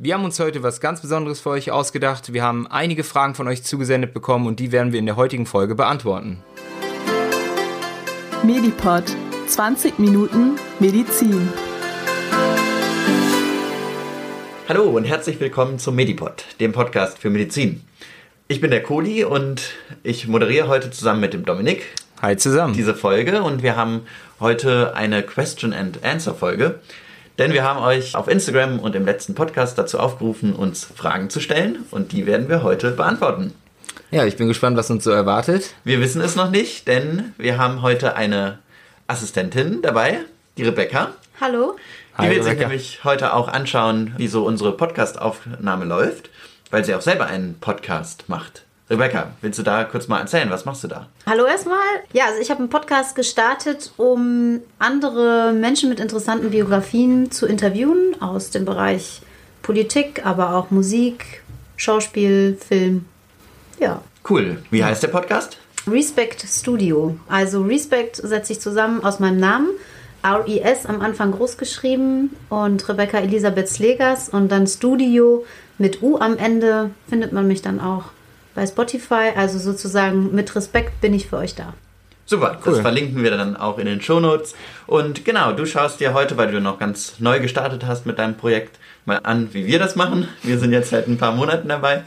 Wir haben uns heute was ganz Besonderes für euch ausgedacht. Wir haben einige Fragen von euch zugesendet bekommen und die werden wir in der heutigen Folge beantworten. Medipod 20 Minuten Medizin. Hallo und herzlich willkommen zum Medipod, dem Podcast für Medizin. Ich bin der Kohli und ich moderiere heute zusammen mit dem Dominik. Hi zusammen. Diese Folge und wir haben heute eine Question and Answer Folge. Denn wir haben euch auf Instagram und im letzten Podcast dazu aufgerufen, uns Fragen zu stellen und die werden wir heute beantworten. Ja, ich bin gespannt, was uns so erwartet. Wir wissen es noch nicht, denn wir haben heute eine Assistentin dabei, die Rebecca. Hallo. Die Hi, wird sich Rebecca. nämlich heute auch anschauen, wie so unsere Podcast-Aufnahme läuft, weil sie auch selber einen Podcast macht. Rebecca, willst du da kurz mal erzählen? Was machst du da? Hallo erstmal. Ja, also ich habe einen Podcast gestartet, um andere Menschen mit interessanten Biografien zu interviewen aus dem Bereich Politik, aber auch Musik, Schauspiel, Film. Ja. Cool. Wie heißt der Podcast? Respect Studio. Also Respect setzt sich zusammen aus meinem Namen. R-I-S am Anfang groß geschrieben und Rebecca Elisabeth Slegers und dann Studio mit U am Ende findet man mich dann auch bei Spotify. Also sozusagen mit Respekt bin ich für euch da. Super, Cool. das verlinken wir dann auch in den Shownotes. Und genau, du schaust dir heute, weil du noch ganz neu gestartet hast mit deinem Projekt, mal an, wie wir das machen. Wir sind jetzt seit ein paar Monaten dabei.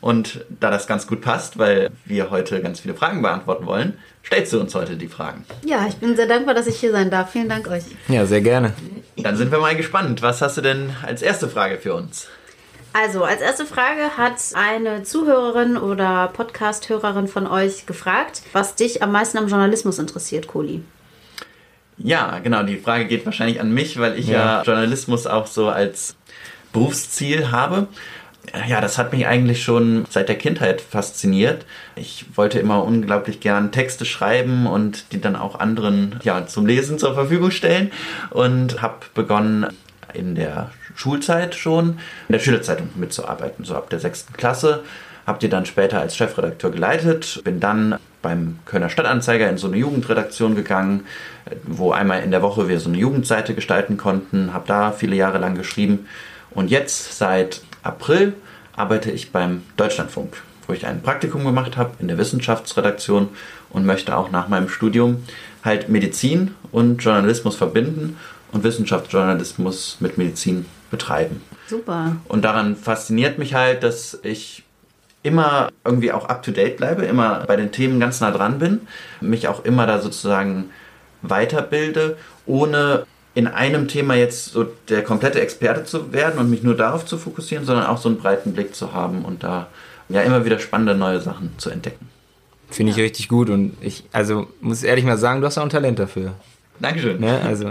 Und da das ganz gut passt, weil wir heute ganz viele Fragen beantworten wollen, stellst du uns heute die Fragen. Ja, ich bin sehr dankbar, dass ich hier sein darf. Vielen Dank euch. Ja, sehr gerne. Dann sind wir mal gespannt. Was hast du denn als erste Frage für uns? Also, als erste Frage hat eine Zuhörerin oder Podcast-Hörerin von euch gefragt, was dich am meisten am Journalismus interessiert, Kohli. Ja, genau, die Frage geht wahrscheinlich an mich, weil ich ja, Ja. Journalismus auch so als Berufsziel habe. Ja, das hat mich eigentlich schon seit der Kindheit fasziniert. Ich wollte immer unglaublich gern Texte schreiben und die dann auch anderen ja, zum Lesen zur Verfügung stellen und habe begonnen in der Schulzeit schon in der Schülerzeitung mitzuarbeiten, so ab der sechsten Klasse. Hab die dann später als Chefredakteur geleitet, bin dann beim Kölner Stadtanzeiger in so eine Jugendredaktion gegangen, wo einmal in der Woche wir so eine Jugendseite gestalten konnten, habe da viele Jahre lang geschrieben. Und jetzt seit April arbeite ich beim Deutschlandfunk, wo ich ein Praktikum gemacht habe in der Wissenschaftsredaktion und möchte auch nach meinem Studium halt Medizin und Journalismus verbinden und Wissenschaftsjournalismus mit Medizin betreiben. Super. Und daran fasziniert mich halt, dass ich immer irgendwie auch up-to-date bleibe, immer bei den Themen ganz nah dran bin, mich auch immer da sozusagen weiterbilde, ohne in einem Thema jetzt so der komplette Experte zu werden und mich nur darauf zu fokussieren, sondern auch so einen breiten Blick zu haben und da ja immer wieder spannende neue Sachen zu entdecken. Finde ich richtig gut und ich, also muss ehrlich mal sagen, du hast auch ein Talent dafür. Dankeschön. Ne? Also,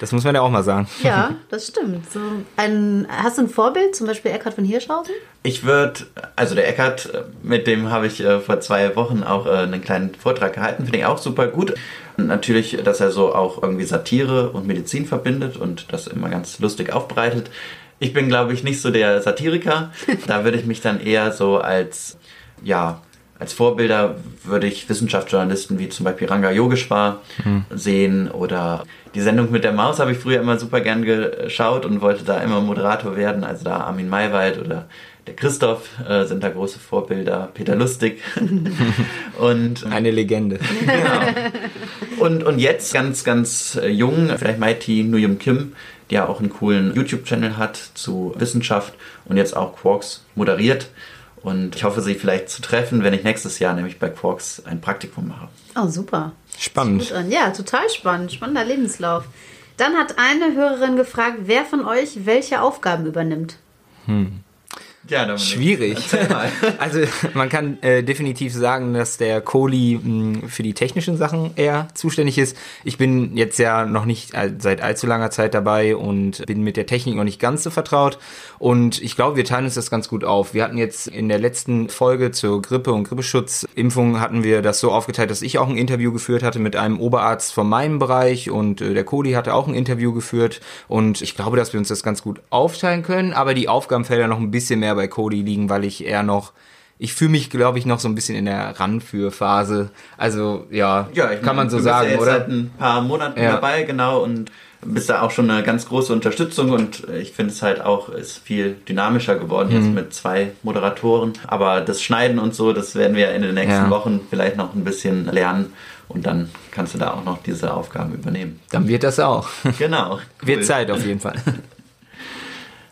das muss man ja auch mal sagen. Ja, das stimmt. So ein, hast du ein Vorbild, zum Beispiel Eckhard von Hirschhausen? Ich würde, also der Eckart, äh, mit dem habe ich äh, vor zwei Wochen auch äh, einen kleinen Vortrag gehalten, finde ich auch super gut. Und natürlich, dass er so auch irgendwie Satire und Medizin verbindet und das immer ganz lustig aufbereitet. Ich bin, glaube ich, nicht so der Satiriker. Da würde ich mich dann eher so als, ja, als Vorbilder würde ich Wissenschaftsjournalisten wie zum Beispiel Ranga Yogeshwar sehen oder die Sendung mit der Maus habe ich früher immer super gern geschaut und wollte da immer Moderator werden. Also da Armin Maywald oder der Christoph äh, sind da große Vorbilder, Peter Lustig und Eine Legende. Genau. Und, und jetzt ganz, ganz äh, jung, vielleicht Mighty Nguyum Kim, die ja auch einen coolen YouTube-Channel hat zu Wissenschaft und jetzt auch Quarks moderiert. Und ich hoffe, sie vielleicht zu treffen, wenn ich nächstes Jahr nämlich bei Quarks ein Praktikum mache. Oh, super. Spannend. Ja, total spannend. Spannender Lebenslauf. Dann hat eine Hörerin gefragt, wer von euch welche Aufgaben übernimmt. Ja, Dominik, Schwierig. Also man kann äh, definitiv sagen, dass der Kohli mh, für die technischen Sachen eher zuständig ist. Ich bin jetzt ja noch nicht seit allzu langer Zeit dabei und bin mit der Technik noch nicht ganz so vertraut. Und ich glaube, wir teilen uns das ganz gut auf. Wir hatten jetzt in der letzten Folge zur Grippe- und Grippeschutzimpfung hatten wir das so aufgeteilt, dass ich auch ein Interview geführt hatte mit einem Oberarzt von meinem Bereich und äh, der Kohli hatte auch ein Interview geführt. Und ich glaube, dass wir uns das ganz gut aufteilen können, aber die Aufgabenfelder noch ein bisschen mehr bei Cody liegen, weil ich eher noch ich fühle mich, glaube ich, noch so ein bisschen in der Ranführphase. Also ja, Ja, kann man so du bist sagen, ja jetzt oder? seit ein paar Monaten Ja. dabei, genau, und bist da auch schon eine ganz große Unterstützung und ich finde es halt auch, ist viel dynamischer geworden Mhm. jetzt mit zwei Moderatoren. Aber das Schneiden und so, das werden wir in den nächsten Ja. Wochen vielleicht noch ein bisschen lernen und dann kannst du da auch noch diese Aufgaben übernehmen. Dann wird das auch. Genau. Wird cool. Zeit auf jeden Fall.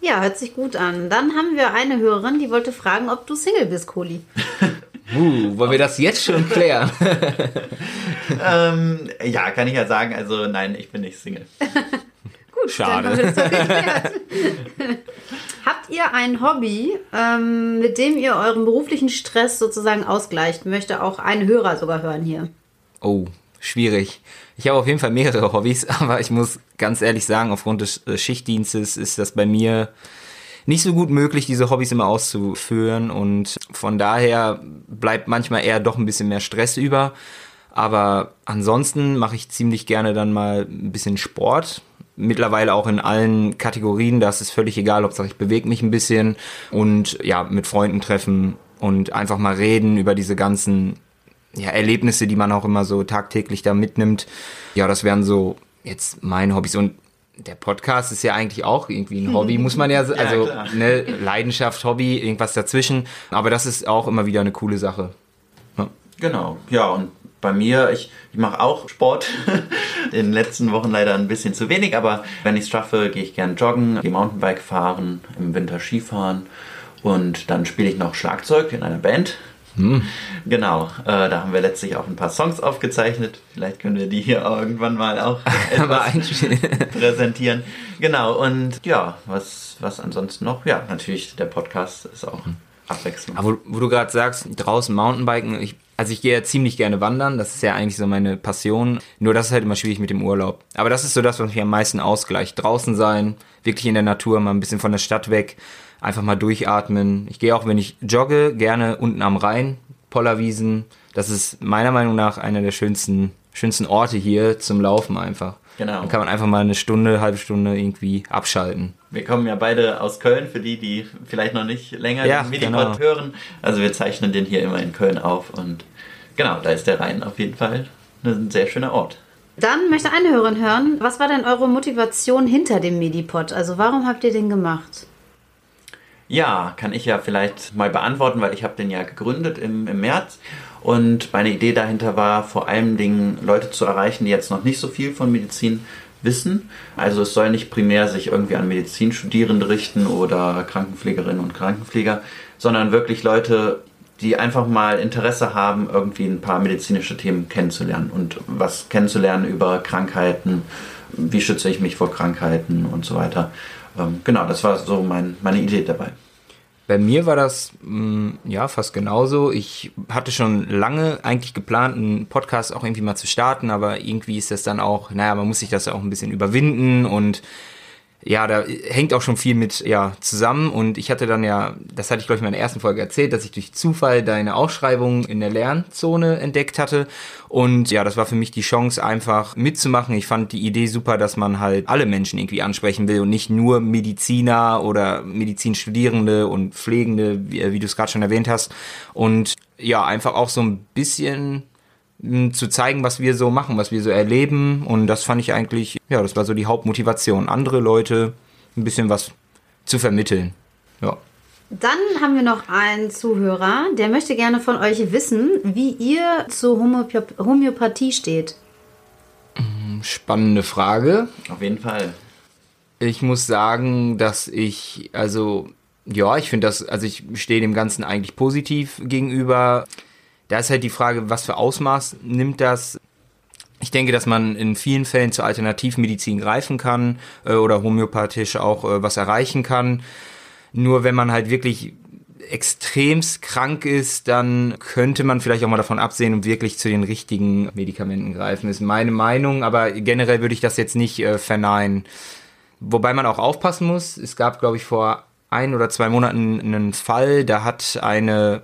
Ja, hört sich gut an. Dann haben wir eine Hörerin, die wollte fragen, ob du Single bist, Kohli. Uh, wollen wir das jetzt schon klären? Ähm, ja, kann ich ja sagen, also nein, ich bin nicht Single. Gut, Schade. dann haben wir das doch geklärt. Habt ihr ein Hobby, ähm, mit dem ihr euren beruflichen Stress sozusagen ausgleicht? Möchte auch ein Hörer sogar hören hier. Oh, schwierig. Ich habe auf jeden Fall mehrere Hobbys, aber ich muss ganz ehrlich sagen, aufgrund des äh, Schichtdienstes ist das bei mir nicht so gut möglich, diese Hobbys immer auszuführen und von daher bleibt manchmal eher doch ein bisschen mehr Stress über. Aber ansonsten mache ich ziemlich gerne dann mal ein bisschen Sport. Mittlerweile auch in allen Kategorien, da ist völlig egal, Hauptsache ich bewege mich ein bisschen und ja, mit Freunden treffen und einfach mal reden über diese ganzen ja, Erlebnisse, die man auch immer so tagtäglich da mitnimmt. Ja, das wären so jetzt meine Hobbys. Und der Podcast ist ja eigentlich auch irgendwie ein Hobby, muss man ja, Ja, also klar. ne, Leidenschaft, Hobby, irgendwas dazwischen. Aber das ist auch immer wieder eine coole Sache. Ja. Genau, ja, und bei mir, ich, ich mache auch Sport. In den letzten Wochen leider ein bisschen zu wenig, aber wenn ich es schaffe, gehe ich gern joggen, gehe Mountainbike fahren, im Winter Skifahren und dann spiele ich noch Schlagzeug in einer Band. Genau, äh, da haben wir letztlich auch ein paar Songs aufgezeichnet. Vielleicht können wir die hier irgendwann mal auch Aber etwas präsentieren. Genau, und ja, was, was ansonsten noch? Ja, natürlich, der Podcast ist auch Abwechslung. aber wo, wo du gerade sagst, draußen Mountainbiken, ich, also ich gehe ja ziemlich gerne wandern, das ist ja eigentlich so meine Passion. Nur das ist halt immer schwierig mit dem Urlaub. Aber das ist so das, was mich am meisten ausgleicht. Draußen sein, wirklich in der Natur, mal ein bisschen von der Stadt weg, einfach mal durchatmen. Ich gehe auch, wenn ich jogge, gerne unten am Rhein, Pollerwiesen. Das ist meiner Meinung nach einer der schönsten, schönsten Orte hier zum Laufen einfach. Genau. Dann kann man einfach mal eine Stunde, halbe Stunde irgendwie abschalten. Wir kommen ja beide aus Köln, für die, die vielleicht noch nicht länger Ja, den Minipod genau. hören. Also wir zeichnen den hier immer in Köln auf und genau, da ist der Rhein auf jeden Fall ein sehr schöner Ort. Dann möchte eine Hörerin hören, was war denn eure Motivation hinter dem Medipod? Also warum habt ihr den gemacht? Ja, kann ich ja vielleicht mal beantworten, weil ich habe den ja gegründet im, im März und meine Idee dahinter war vor allem Dingen Leute zu erreichen, die jetzt noch nicht so viel von Medizin wissen. Also es soll nicht primär sich irgendwie an Medizinstudierende richten oder Krankenpflegerinnen und Krankenpfleger, sondern wirklich Leute, die einfach mal Interesse haben, irgendwie ein paar medizinische Themen kennenzulernen und was kennenzulernen über Krankheiten, wie schütze ich mich vor Krankheiten und so weiter. Ähm, genau, das war so mein, meine Idee dabei. Bei mir war das mh, ja fast genauso. Ich hatte schon lange eigentlich geplant, einen Podcast auch irgendwie mal zu starten, aber irgendwie ist das dann auch, naja, man muss sich das ja auch ein bisschen überwinden und ja, da hängt auch schon viel mit ja zusammen. Und ich hatte dann ja, das hatte ich glaube ich in meiner ersten Folge erzählt, dass ich durch Zufall deine Ausschreibung in der Lernzone entdeckt hatte. Und ja, das war für mich die Chance einfach mitzumachen. Ich fand die Idee super, dass man halt alle Menschen irgendwie ansprechen will und nicht nur Mediziner oder Medizinstudierende und Pflegende, wie, wie du es gerade schon erwähnt hast. Und ja, einfach auch so ein bisschen zu zeigen, was wir so machen, was wir so erleben. Und das fand ich eigentlich, ja, das war so die Hauptmotivation, andere Leute ein bisschen was zu vermitteln. Ja. Dann haben wir noch einen Zuhörer, der möchte gerne von euch wissen, wie ihr zur Homöop Homöopathie steht. Spannende Frage. Auf jeden Fall. Ich muss sagen, dass ich, also, ja, ich finde das, also ich stehe dem Ganzen eigentlich positiv gegenüber. Da ist halt die Frage, was für Ausmaß nimmt das? Ich denke, dass man in vielen Fällen zur Alternativmedizin greifen kann äh, oder homöopathisch auch äh, was erreichen kann. Nur wenn man halt wirklich extremst krank ist, dann könnte man vielleicht auch mal davon absehen und wirklich zu den richtigen Medikamenten greifen. Ist meine Meinung, aber generell würde ich das jetzt nicht äh, verneinen. Wobei man auch aufpassen muss. Es gab, glaube ich, vor ein oder zwei Monaten einen Fall, da hat eine,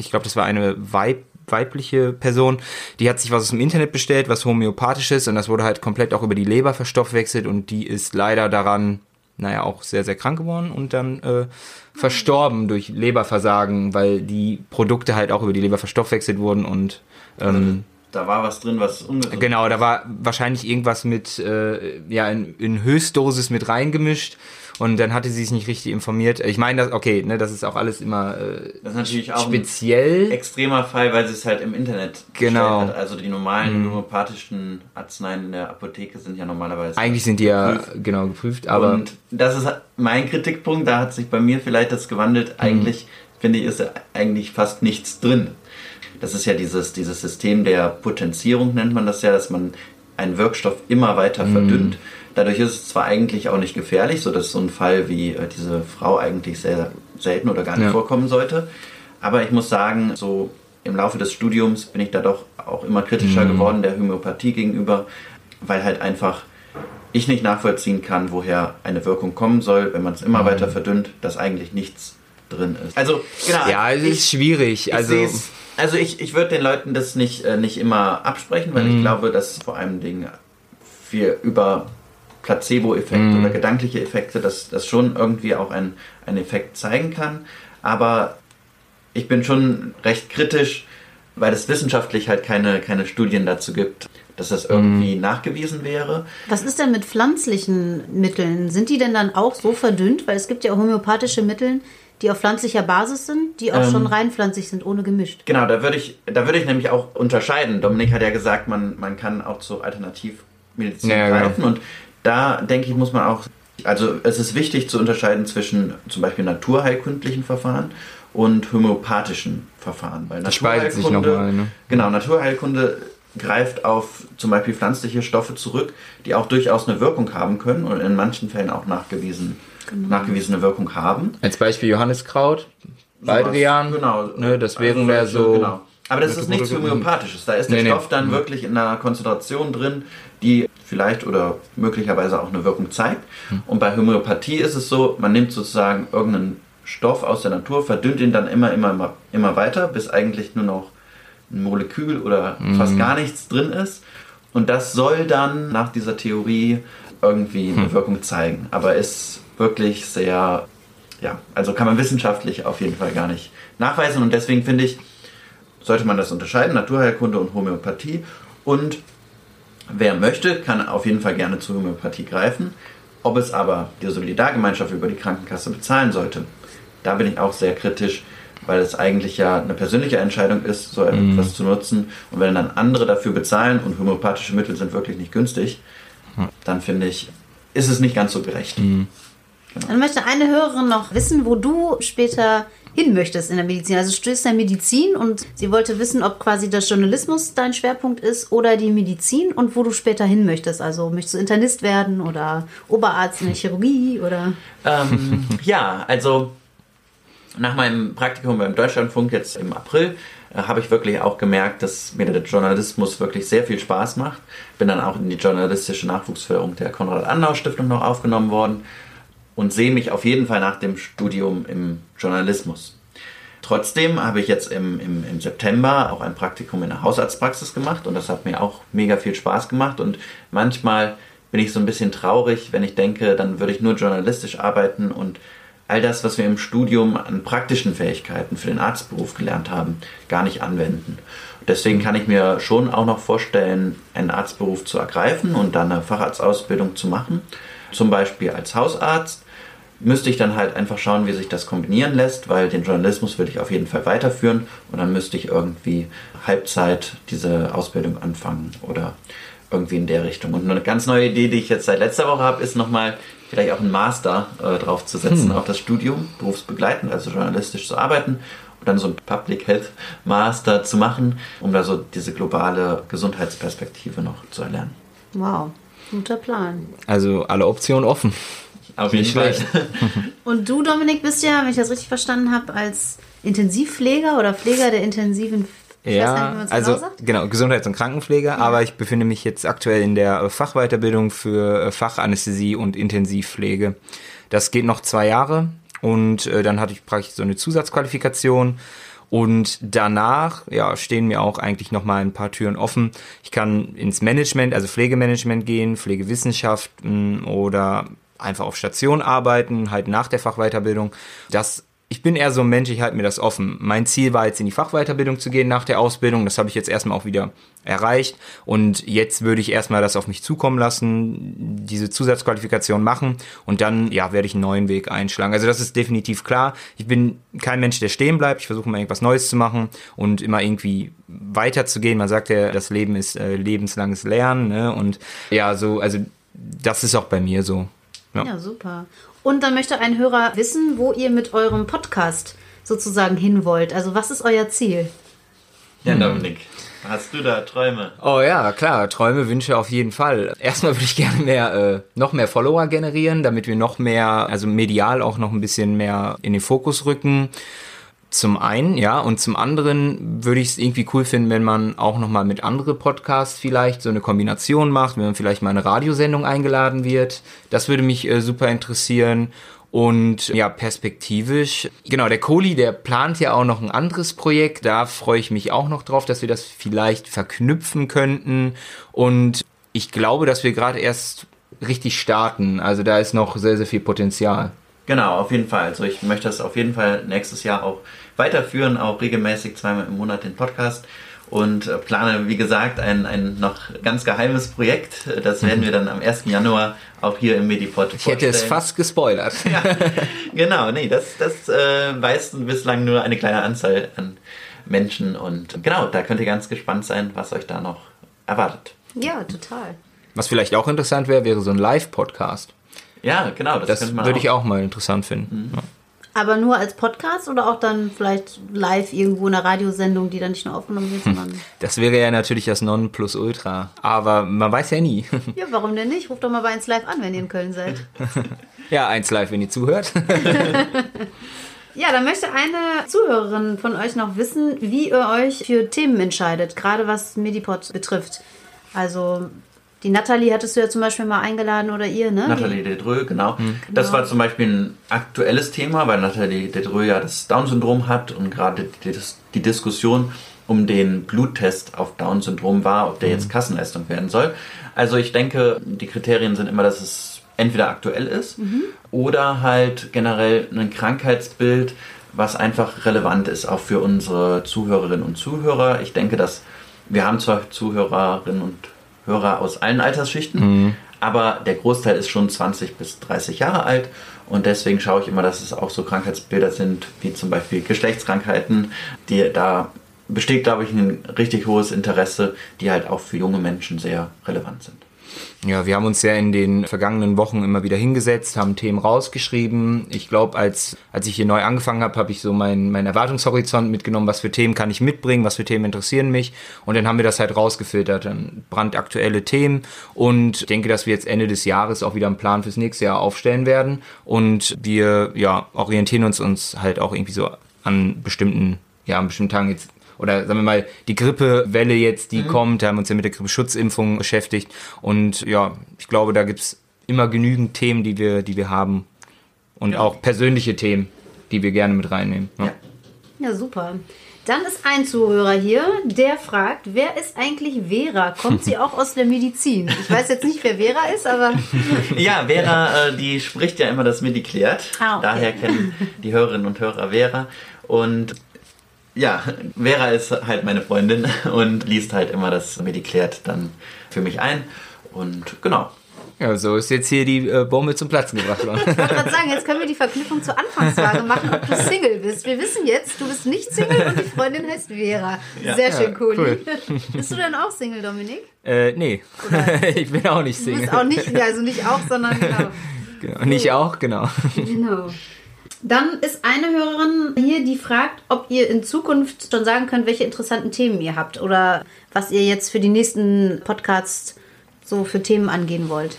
ich glaube, das war eine Weib, weibliche Person, die hat sich was aus dem Internet bestellt, was homöopathisch ist und das wurde halt komplett auch über die Leber verstoffwechselt und die ist leider daran naja, auch sehr, sehr krank geworden und dann äh, verstorben durch Leberversagen, weil die Produkte halt auch über die Leber verstoffwechselt wurden und ähm, Da war was drin, was ungesund Genau, da war wahrscheinlich irgendwas mit, äh, ja, in, in Höchstdosis mit reingemischt und dann hatte sie sich nicht richtig informiert. Ich meine, das, okay, ne, das ist auch alles immer äh, Das ist natürlich auch ein speziell. extremer Fall, weil sie es halt im Internet Genau. hat. Also die normalen homöopathischen Arzneien in der Apotheke sind ja normalerweise. Eigentlich sind die ja Geprüft. genau geprüft, aber und das ist mein Kritikpunkt, da hat sich bei mir vielleicht das gewandelt. Mhm. Eigentlich, finde ich, ist eigentlich fast nichts drin. Das ist ja dieses, dieses System der Potenzierung, nennt man das ja, dass man einen Wirkstoff immer weiter Mhm. Dadurch ist es zwar eigentlich auch nicht gefährlich, so dass so ein Fall wie äh, diese Frau eigentlich sehr selten oder gar nicht Ja. vorkommen sollte. Aber ich muss sagen, so im Laufe des Studiums bin ich da doch auch immer kritischer Mhm. geworden der Homöopathie gegenüber, weil halt einfach ich nicht nachvollziehen kann, woher eine Wirkung kommen soll, wenn man es Mhm. immer weiter verdünnt, dass eigentlich nichts drin ist. Also, genau. ja, es ich, ist schwierig. ich Also also ich, ich würde den Leuten das nicht, äh, nicht immer absprechen, weil Mhm. ich glaube, dass vor allem Dinge wir über Placebo-Effekte Mhm. oder gedankliche Effekte, dass das schon irgendwie auch ein, einen Effekt zeigen kann. Aber ich bin schon recht kritisch, weil es wissenschaftlich halt keine, keine Studien dazu gibt, dass das irgendwie Mhm. nachgewiesen wäre. Was ist denn mit pflanzlichen Mitteln? Sind die denn dann auch so verdünnt? Weil es gibt ja auch homöopathische Mittel, die auf pflanzlicher Basis sind, die auch Ähm. schon rein pflanzlich sind, ohne gemischt. Genau, da würde ich, da würde ich nämlich auch unterscheiden. Dominik hat ja gesagt, man, man kann auch zu Alternativmedizin Ja, genau. greifen und da denke ich, muss man auch, also es ist wichtig zu unterscheiden zwischen zum Beispiel naturheilkundlichen Verfahren und homöopathischen Verfahren. Weil Das spaltet sich Naturheilkunde- nochmal, ne? Genau, Naturheilkunde greift auf zum Beispiel pflanzliche Stoffe zurück, die auch durchaus eine Wirkung haben können und in manchen Fällen auch nachgewiesen, Genau. nachgewiesene Wirkung haben. als Beispiel Johanniskraut, Baldrian, Genau. ne, das wären Also solche- so. Genau. Aber das ist nichts Homöopathisches. Da ist der Nee, nee. Stoff dann Mhm. wirklich in einer Konzentration drin, die vielleicht oder möglicherweise auch eine Wirkung zeigt. Mhm. Und bei Homöopathie ist es so, man nimmt sozusagen irgendeinen Stoff aus der Natur, verdünnt ihn dann immer, immer, immer, immer weiter, bis eigentlich nur noch ein Molekül oder Mhm. fast gar nichts drin ist. Und das soll dann nach dieser Theorie irgendwie Hm. eine Wirkung zeigen. Aber ist wirklich sehr, ja, also kann man wissenschaftlich auf jeden Fall gar nicht nachweisen. Und deswegen finde ich, sollte man das unterscheiden, Naturheilkunde und Homöopathie. Und wer möchte, kann auf jeden Fall gerne zur Homöopathie greifen. Ob es aber die Solidargemeinschaft über die Krankenkasse bezahlen sollte, da bin ich auch sehr kritisch, weil es eigentlich ja eine persönliche Entscheidung ist, so etwas zu nutzen. Und wenn dann andere dafür bezahlen und homöopathische Mittel sind wirklich nicht günstig, dann finde ich, ist es nicht ganz so gerecht. Dann möchte eine Hörerin noch wissen, wo du später hin möchtest in der Medizin. Also du studierst ja Medizin und sie wollte wissen, ob quasi der Journalismus dein Schwerpunkt ist oder die Medizin und wo du später hin möchtest. Also möchtest du Internist werden oder Oberarzt in der Chirurgie oder... Ähm, ja, also nach meinem Praktikum beim Deutschlandfunk jetzt im April äh, habe ich wirklich auch gemerkt, dass mir der Journalismus wirklich sehr viel Spaß macht. Bin dann auch in die journalistische Nachwuchsförderung der Konrad-Adenauer-Stiftung noch aufgenommen worden und sehe mich auf jeden Fall nach dem Studium im Journalismus. Trotzdem habe ich jetzt im, im, im September auch ein Praktikum in der Hausarztpraxis gemacht und das hat mir auch mega viel Spaß gemacht und manchmal bin ich so ein bisschen traurig, wenn ich denke, dann würde ich nur journalistisch arbeiten und all das, was wir im Studium an praktischen Fähigkeiten für den Arztberuf gelernt haben, gar nicht anwenden. Deswegen kann ich mir schon auch noch vorstellen, einen Arztberuf zu ergreifen und dann eine Facharztausbildung zu machen. Zum Beispiel als Hausarzt müsste ich dann halt einfach schauen, wie sich das kombinieren lässt, weil den Journalismus will ich auf jeden Fall weiterführen und dann müsste ich irgendwie Halbzeit diese Ausbildung anfangen oder irgendwie in der Richtung. Und eine ganz neue Idee, die ich jetzt seit letzter Woche habe, ist nochmal vielleicht auch einen Master äh, draufzusetzen auf das Studium, berufsbegleitend, also journalistisch zu arbeiten und dann so einen Public Health Master zu machen, um da so diese globale Gesundheitsperspektive noch zu erlernen. Wow, guter Plan. Also alle Optionen offen. Auf Nicht schlecht. Und du, Dominik, bist ja, wenn ich das richtig verstanden habe, als Intensivpfleger oder Pfleger der intensiven ich nicht, Ja, man's also genau sagt. genau, Gesundheits- und Krankenpflege, aber ich befinde mich jetzt aktuell in der Fachweiterbildung für äh, Fachanästhesie und Intensivpflege. Das geht noch zwei Jahre und äh, dann hatte ich praktisch so eine Zusatzqualifikation und danach ja, stehen mir auch eigentlich noch mal ein paar Türen offen. Ich kann ins Management, also Pflegemanagement gehen, Pflegewissenschaften oder einfach auf Station arbeiten, halt nach der Fachweiterbildung. Das ich bin eher so ein Mensch, ich halte mir das offen. Mein Ziel war jetzt in die Fachweiterbildung zu gehen nach der Ausbildung. Das habe ich jetzt erstmal auch wieder erreicht. Und jetzt würde ich erstmal das auf mich zukommen lassen, diese Zusatzqualifikation machen und dann, ja, werde ich einen neuen Weg einschlagen. Also das ist definitiv klar. Ich bin kein Mensch, der stehen bleibt. Ich versuche immer irgendwas Neues zu machen und immer irgendwie weiterzugehen. Man sagt ja, das Leben ist äh, lebenslanges Lernen. Ne? Und ja, so, also das ist auch bei mir so. Ja. ja, super. Und dann möchte ein Hörer wissen, wo ihr mit eurem Podcast sozusagen hin wollt. Also was ist euer Ziel? Ja, Dominik. Hast du da Träume? Oh ja, klar, Träume, Wünsche auf jeden Fall. Erstmal würde ich gerne mehr, äh, noch mehr Follower generieren, damit wir noch mehr, also medial auch noch ein bisschen mehr in den Fokus rücken. Zum einen, ja, und zum anderen würde ich es irgendwie cool finden, wenn man auch nochmal mit anderen Podcasts vielleicht so eine Kombination macht, wenn man vielleicht mal eine Radiosendung eingeladen wird. Das würde mich äh, super interessieren. Und ja, perspektivisch, genau, der Kohli, der plant ja auch noch ein anderes Projekt. Da freue ich mich auch noch drauf, dass wir das vielleicht verknüpfen könnten. Und ich glaube, dass wir gerade erst richtig starten. Also da ist noch sehr, sehr viel Potenzial. Genau, auf jeden Fall. Also ich möchte das auf jeden Fall nächstes Jahr auch weiterführen, auch regelmäßig zweimal im Monat den Podcast und äh, plane, wie gesagt, ein, ein noch ganz geheimes Projekt. Das werden wir dann am 1. Januar auch hier im Medipod Ich hätte es fast gespoilert. ja, genau, nee, das, das äh, weiß bislang nur eine kleine Anzahl an Menschen und genau, da könnt ihr ganz gespannt sein, was euch da noch erwartet. Ja, total. Was vielleicht auch interessant wäre, wäre so ein Live-Podcast. Ja, genau. Das, das würde ich auch mal interessant finden. Mhm. Ja. Aber nur als Podcast oder auch dann vielleicht live irgendwo in einer Radiosendung, die dann nicht nur aufgenommen wird, sondern. Das wäre ja natürlich das Nonplusultra. Aber man weiß ja nie. Ja, warum denn nicht? Ruft doch mal bei 1 Live an, wenn ihr in Köln seid. ja, 1 Live, wenn ihr zuhört. Ja, dann möchte eine Zuhörerin von euch noch wissen, wie ihr euch für Themen entscheidet, gerade was Medipod betrifft. Also die Nathalie hattest du ja zum Beispiel mal eingeladen oder ihr, ne? Nathalie Dedreux, genau. Mhm. Das genau. war zum Beispiel ein aktuelles Thema, weil Nathalie Dedreux ja das Down-Syndrom hat und gerade die, die, Diskussion um den Bluttest auf Down-Syndrom war, ob der mhm. jetzt Kassenleistung werden soll. Also ich denke, die Kriterien sind immer, dass es entweder aktuell ist mhm. oder halt generell ein Krankheitsbild, was einfach relevant ist, auch für unsere Zuhörerinnen und Zuhörer. Ich denke, dass wir haben zwar Zuhörerinnen und Hörer aus allen Altersschichten, mhm. aber der Großteil ist schon 20 bis 30 Jahre alt und deswegen schaue ich immer, dass es auch so Krankheitsbilder sind, wie zum Beispiel Geschlechtskrankheiten, die da besteht, glaube ich, ein richtig hohes Interesse, die halt auch für junge Menschen sehr relevant sind. Ja, wir haben uns ja in den vergangenen Wochen immer wieder hingesetzt, haben Themen rausgeschrieben. Ich glaube, als, als ich hier neu angefangen habe, habe ich so meinen mein Erwartungshorizont mitgenommen, was für Themen kann ich mitbringen, was für Themen interessieren mich. Und dann haben wir das halt rausgefiltert, dann brandaktuelle Themen. Und ich denke, dass wir jetzt Ende des Jahres auch wieder einen Plan fürs nächste Jahr aufstellen werden. Und wir ja, orientieren uns, uns halt auch irgendwie so an bestimmten, ja, an bestimmten Tagen jetzt oder sagen wir mal, die Grippewelle jetzt, die mhm. kommt, da haben wir uns ja mit der Grippeschutzimpfung beschäftigt. Und ja, ich glaube, da gibt es immer genügend Themen, die wir, die wir haben. Und ja. auch persönliche Themen, die wir gerne mit reinnehmen. Ja, ja super. Dann ist ein Zuhörer hier, der fragt, wer ist eigentlich Vera? Kommt sie auch aus der Medizin? Ich weiß jetzt nicht, wer Vera ist, aber... Ja, Vera, äh, die spricht ja immer das Mediklärt. Ah, okay. Daher kennen die Hörerinnen und Hörer Vera. Und ja, Vera ist halt meine Freundin und liest halt immer das Mediklärt dann für mich ein. Und genau. Ja, so ist jetzt hier die äh, Bombe zum Platzen gebracht worden. ich wollte gerade sagen, jetzt können wir die Verknüpfung zur Anfangsfrage machen, ob du Single bist. Wir wissen jetzt, du bist nicht Single und die Freundin heißt Vera. Ja. Sehr schön, cool. cool. Bist du denn auch Single, Dominik? Äh, nee. ich bin auch nicht Single. Du bist auch nicht, also nicht auch, sondern genau. genau. Nicht auch, genau. Genau. Dann ist eine Hörerin hier, die fragt, ob ihr in Zukunft schon sagen könnt, welche interessanten Themen ihr habt oder was ihr jetzt für die nächsten Podcasts so für Themen angehen wollt.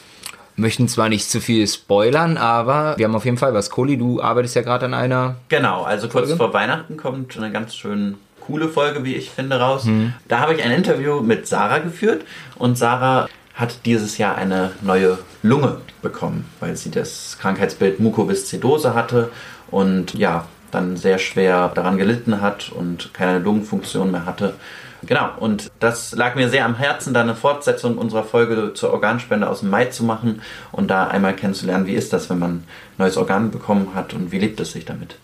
Möchten zwar nicht zu viel spoilern, aber wir haben auf jeden Fall was. Kohli, du arbeitest ja gerade an einer. Genau, also kurz Folge? vor Weihnachten kommt eine ganz schön coole Folge, wie ich finde, raus. Hm. Da habe ich ein Interview mit Sarah geführt und Sarah hat dieses Jahr eine neue Lunge bekommen, weil sie das Krankheitsbild Mukoviszidose hatte und ja, dann sehr schwer daran gelitten hat und keine Lungenfunktion mehr hatte. Genau, und das lag mir sehr am Herzen, da eine Fortsetzung unserer Folge zur Organspende aus dem Mai zu machen und da einmal kennenzulernen, wie ist das, wenn man ein neues Organ bekommen hat und wie lebt es sich damit.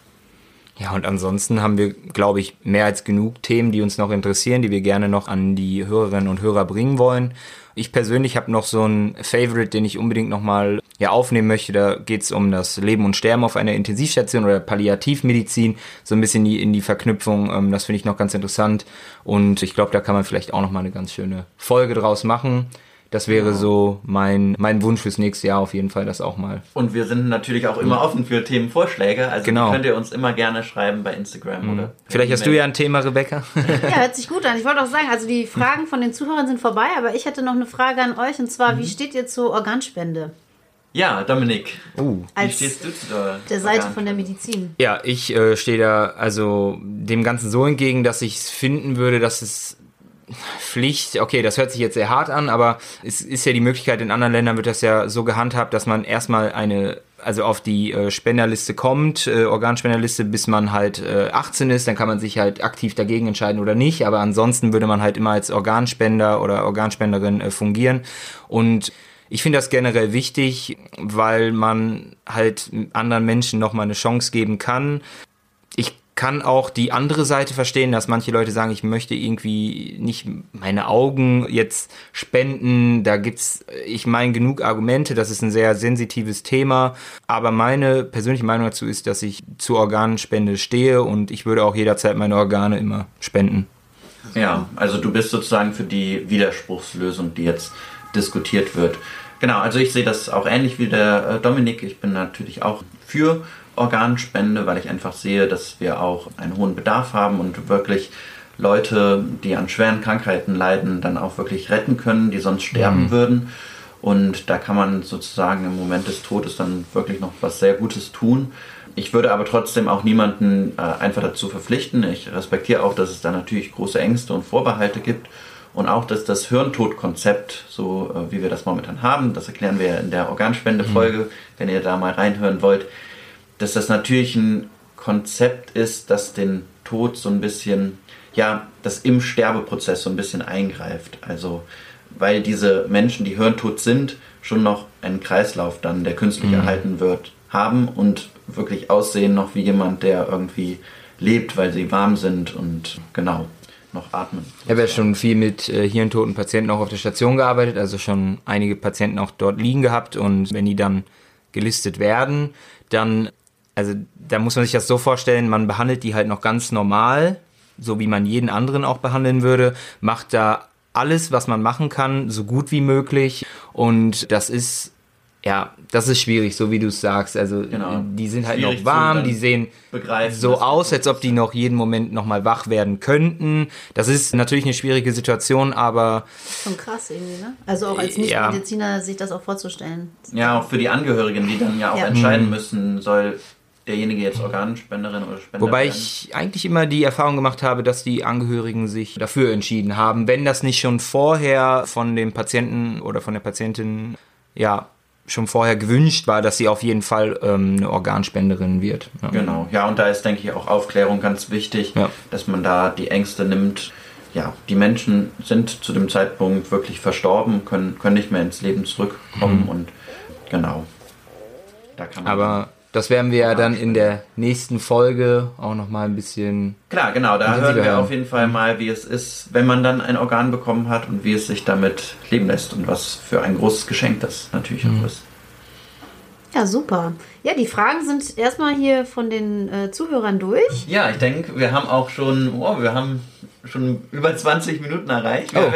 Ja, und ansonsten haben wir, glaube ich, mehr als genug Themen, die uns noch interessieren, die wir gerne noch an die Hörerinnen und Hörer bringen wollen. Ich persönlich habe noch so ein Favorite, den ich unbedingt nochmal ja, aufnehmen möchte. Da geht es um das Leben und Sterben auf einer Intensivstation oder Palliativmedizin. So ein bisschen in die Verknüpfung. Ähm, das finde ich noch ganz interessant. Und ich glaube, da kann man vielleicht auch nochmal eine ganz schöne Folge draus machen. Das wäre genau. so mein, mein Wunsch fürs nächste Jahr auf jeden Fall, das auch mal. Und wir sind natürlich auch immer offen für Themenvorschläge. Also genau. könnt ihr uns immer gerne schreiben bei Instagram mhm. oder. Vielleicht hast du ja ein Thema, Rebecca. Ja, hört sich gut an. Ich wollte auch sagen, also die Fragen von den Zuhörern sind vorbei, aber ich hätte noch eine Frage an euch und zwar, mhm. wie steht ihr zur Organspende? Ja, Dominik. Uh. Wie stehst du zu der, der Seite von der Medizin? Ja, ich äh, stehe da also dem Ganzen so entgegen, dass ich es finden würde, dass es Pflicht, okay, das hört sich jetzt sehr hart an, aber es ist ja die Möglichkeit, in anderen Ländern wird das ja so gehandhabt, dass man erstmal eine, also auf die äh, Spenderliste kommt, äh, Organspenderliste, bis man halt äh, 18 ist, dann kann man sich halt aktiv dagegen entscheiden oder nicht, aber ansonsten würde man halt immer als Organspender oder Organspenderin äh, fungieren und ich finde das generell wichtig, weil man halt anderen Menschen nochmal eine Chance geben kann. Kann auch die andere Seite verstehen, dass manche Leute sagen, ich möchte irgendwie nicht meine Augen jetzt spenden. Da gibt's, ich meine, genug Argumente. Das ist ein sehr sensitives Thema. Aber meine persönliche Meinung dazu ist, dass ich zur Organspende stehe und ich würde auch jederzeit meine Organe immer spenden. Ja, also du bist sozusagen für die Widerspruchslösung, die jetzt diskutiert wird. Genau, also ich sehe das auch ähnlich wie der äh, Dominik. Ich bin natürlich auch für Organspende, weil ich einfach sehe, dass wir auch einen hohen Bedarf haben und wirklich Leute, die an schweren Krankheiten leiden, dann auch wirklich retten können, die sonst sterben mhm. würden. Und da kann man sozusagen im Moment des Todes dann wirklich noch was sehr Gutes tun. Ich würde aber trotzdem auch niemanden äh, einfach dazu verpflichten. Ich respektiere auch, dass es da natürlich große Ängste und Vorbehalte gibt. Und auch, dass das Hirntodkonzept, so äh, wie wir das momentan haben, das erklären wir in der Organspende-Folge, mhm. wenn ihr da mal reinhören wollt, dass das natürlich ein Konzept ist, das den Tod so ein bisschen, ja, das im Sterbeprozess so ein bisschen eingreift. Also, weil diese Menschen, die hirntot sind, schon noch einen Kreislauf dann, der künstlich mhm. erhalten wird, haben und wirklich aussehen noch wie jemand, der irgendwie lebt, weil sie warm sind und genau noch atmen. Ich habe ja schon viel mit äh, hirntoten Patienten auch auf der Station gearbeitet, also schon einige Patienten auch dort liegen gehabt und wenn die dann gelistet werden, dann also da muss man sich das so vorstellen, man behandelt die halt noch ganz normal, so wie man jeden anderen auch behandeln würde, macht da alles, was man machen kann, so gut wie möglich und das ist ja, das ist schwierig, so wie du es sagst. Also genau. die sind halt schwierig noch warm, die sehen so aus, als ob die noch jeden Moment noch mal wach werden könnten. Das ist natürlich eine schwierige Situation, aber schon krass irgendwie, ne? Also auch als Nichtmediziner ja. sich das auch vorzustellen. Ja, auch für die Angehörigen, die dann ja auch ja. entscheiden mhm. müssen, soll derjenige jetzt Organspenderin oder Spender Wobei werden. ich eigentlich immer die Erfahrung gemacht habe, dass die Angehörigen sich dafür entschieden haben, wenn das nicht schon vorher von dem Patienten oder von der Patientin ja schon vorher gewünscht war, dass sie auf jeden Fall ähm, eine Organspenderin wird. Ja. Genau, ja, und da ist, denke ich, auch Aufklärung ganz wichtig, ja. dass man da die Ängste nimmt. Ja, die Menschen sind zu dem Zeitpunkt wirklich verstorben, können, können nicht mehr ins Leben zurückkommen mhm. und genau. Da kann man Aber das werden wir ja dann in der nächsten Folge auch noch mal ein bisschen. Klar, genau. Da hören wir hören. auf jeden Fall mal, wie es ist, wenn man dann ein Organ bekommen hat und wie es sich damit leben lässt und was für ein großes Geschenk das natürlich mhm. auch ist. Ja, super. Ja, die Fragen sind erstmal hier von den äh, Zuhörern durch. Ja, ich denke, wir haben auch schon, oh, wir haben schon über 20 Minuten erreicht. Oh.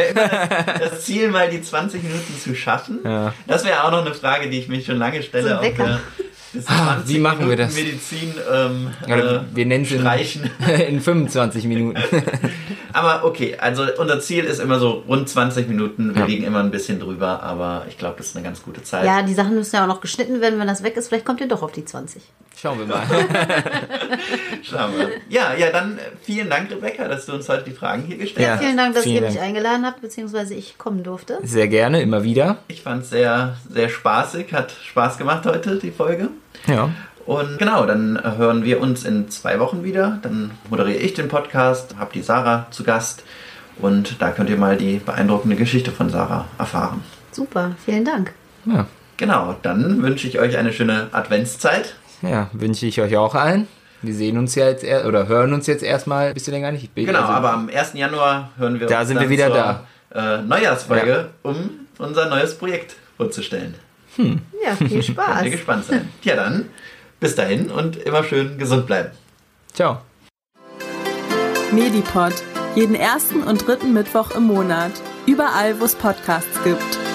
das Ziel, mal die 20 Minuten zu schaffen. Ja. Das wäre auch noch eine Frage, die ich mich schon lange stelle. So Ah, wie machen wir das? Medizin ähm, äh, wir nennen es in, in 25 Minuten. aber okay, also unser Ziel ist immer so rund 20 Minuten. Wir ja. liegen immer ein bisschen drüber, aber ich glaube, das ist eine ganz gute Zeit. Ja, die Sachen müssen ja auch noch geschnitten werden. Wenn das weg ist, vielleicht kommt ihr doch auf die 20. Schauen wir mal. Schauen wir. Ja, ja, dann äh, vielen Dank, Rebecca, dass du uns heute die Fragen hier gestellt hast. Ja, vielen Dank, dass vielen ihr Dank. mich eingeladen habt, beziehungsweise ich kommen durfte. Sehr gerne, immer wieder. Ich fand es sehr, sehr spaßig, hat Spaß gemacht heute, die Folge. Ja. Und genau, dann hören wir uns in zwei Wochen wieder. Dann moderiere ich den Podcast, habe die Sarah zu Gast. Und da könnt ihr mal die beeindruckende Geschichte von Sarah erfahren. Super, vielen Dank. Ja, Genau, dann wünsche ich euch eine schöne Adventszeit. ja wünsche ich euch auch allen. Wir sehen uns ja jetzt er oder hören uns jetzt erstmal ein bisschen länger nicht. Ich bin- Genau, also- aber am 1. Januar hören wir Da uns sind dann wir wieder zur, Äh, Neujahrsfolge, um unser neues Projekt vorzustellen. Ja, viel Könnt Spaß. ihr gespannt sein. Ja, dann bis dahin und immer schön gesund bleiben. Ciao. Medipod. Jeden ersten und dritten Mittwoch im Monat. Überall, wo es Podcasts gibt.